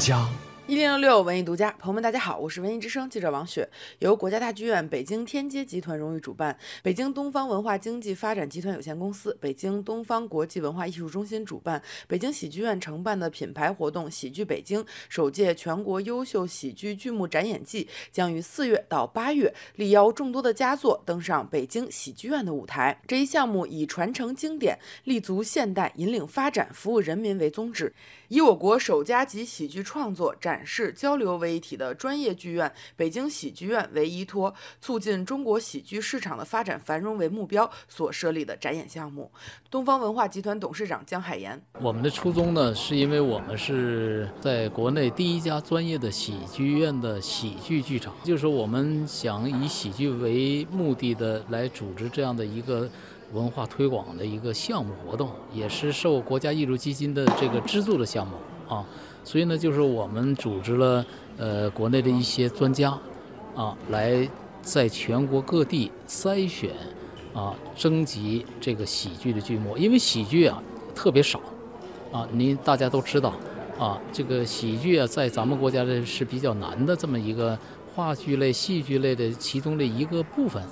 家。一零六六文艺独家，朋友们，大家好，我是文艺之声记者王雪。由国家大剧院北京天街集团荣誉主办，北京东方文化经济发展集团有限公司、北京东方国际文化艺术中心主办，北京喜剧院承办的品牌活动“喜剧北京”首届全国优秀喜剧剧目展演季，将于四月到八月力邀众多的佳作登上北京喜剧院的舞台。这一项目以传承经典、立足现代、引领发展、服务人民为宗旨，以我国首家集喜剧创作展。展示交流为一体的专业剧院——北京喜剧院为依托，促进中国喜剧市场的发展繁荣为目标所设立的展演项目。东方文化集团董事长江海岩：我们的初衷呢，是因为我们是在国内第一家专业的喜剧院的喜剧剧场，就是我们想以喜剧为目的的来组织这样的一个文化推广的一个项目活动，也是受国家艺术基金的这个资助的项目啊。所以呢，就是我们组织了呃国内的一些专家啊，来在全国各地筛选啊征集这个喜剧的剧目，因为喜剧啊特别少啊，您大家都知道啊，这个喜剧啊在咱们国家的是比较难的这么一个话剧类、戏剧类的其中的一个部分，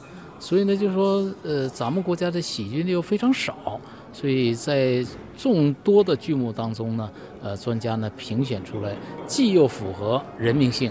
所以呢，就是说呃咱们国家的喜剧呢又非常少。所以在众多的剧目当中呢，呃，专家呢评选出来，既又符合人民性，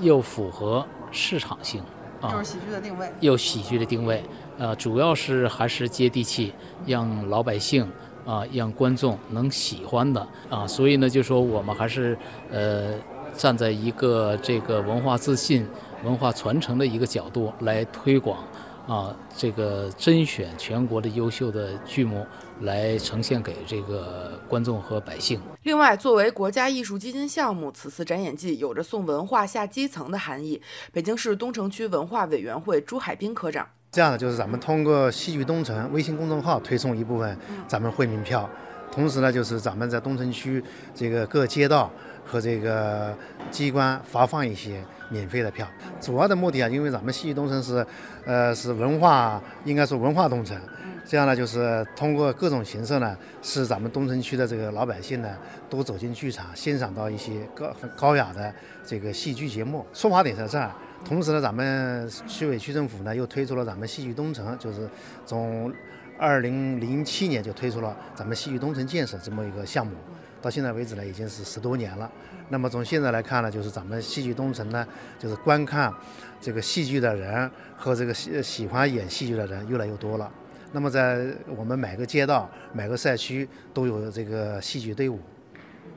又符合市场性，啊，就是喜剧的定位，又喜剧的定位，呃，主要是还是接地气，让老百姓啊，让观众能喜欢的啊，所以呢，就说我们还是呃，站在一个这个文化自信、文化传承的一个角度来推广。啊，这个甄选全国的优秀的剧目来呈现给这个观众和百姓。另外，作为国家艺术基金项目，此次展演季有着送文化下基层的含义。北京市东城区文化委员会朱海滨科长：这样的就是咱们通过戏剧东城微信公众号推送一部分咱们惠民票，同时呢，就是咱们在东城区这个各街道。和这个机关发放一些免费的票，主要的目的啊，因为咱们戏剧东城是，呃，是文化，应该说文化东城，这样呢，就是通过各种形式呢，使咱们东城区的这个老百姓呢，都走进剧场，欣赏到一些高高雅的这个戏剧节目。出发点在这儿，同时呢，咱们区委区政府呢，又推出了咱们戏剧东城，就是从二零零七年就推出了咱们戏剧东城建设这么一个项目。到现在为止呢，已经是十多年了。那么从现在来看呢，就是咱们戏剧东城呢，就是观看这个戏剧的人和这个喜喜欢演戏剧的人越来越多了。那么在我们每个街道、每个赛区都有这个戏剧队伍，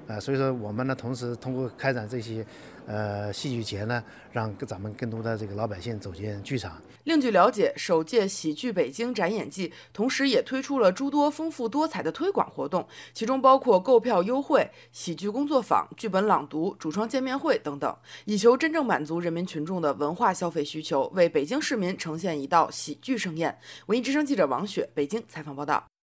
啊，所以说我们呢，同时通过开展这些。呃，戏剧节呢，让咱们更多的这个老百姓走进剧场。另据了解，首届喜剧北京展演季同时也推出了诸多丰富多彩的推广活动，其中包括购票优惠、喜剧工作坊、剧本朗读、主创见面会等等，以求真正满足人民群众的文化消费需求，为北京市民呈现一道喜剧盛宴。文艺之声记者王雪北京采访报道。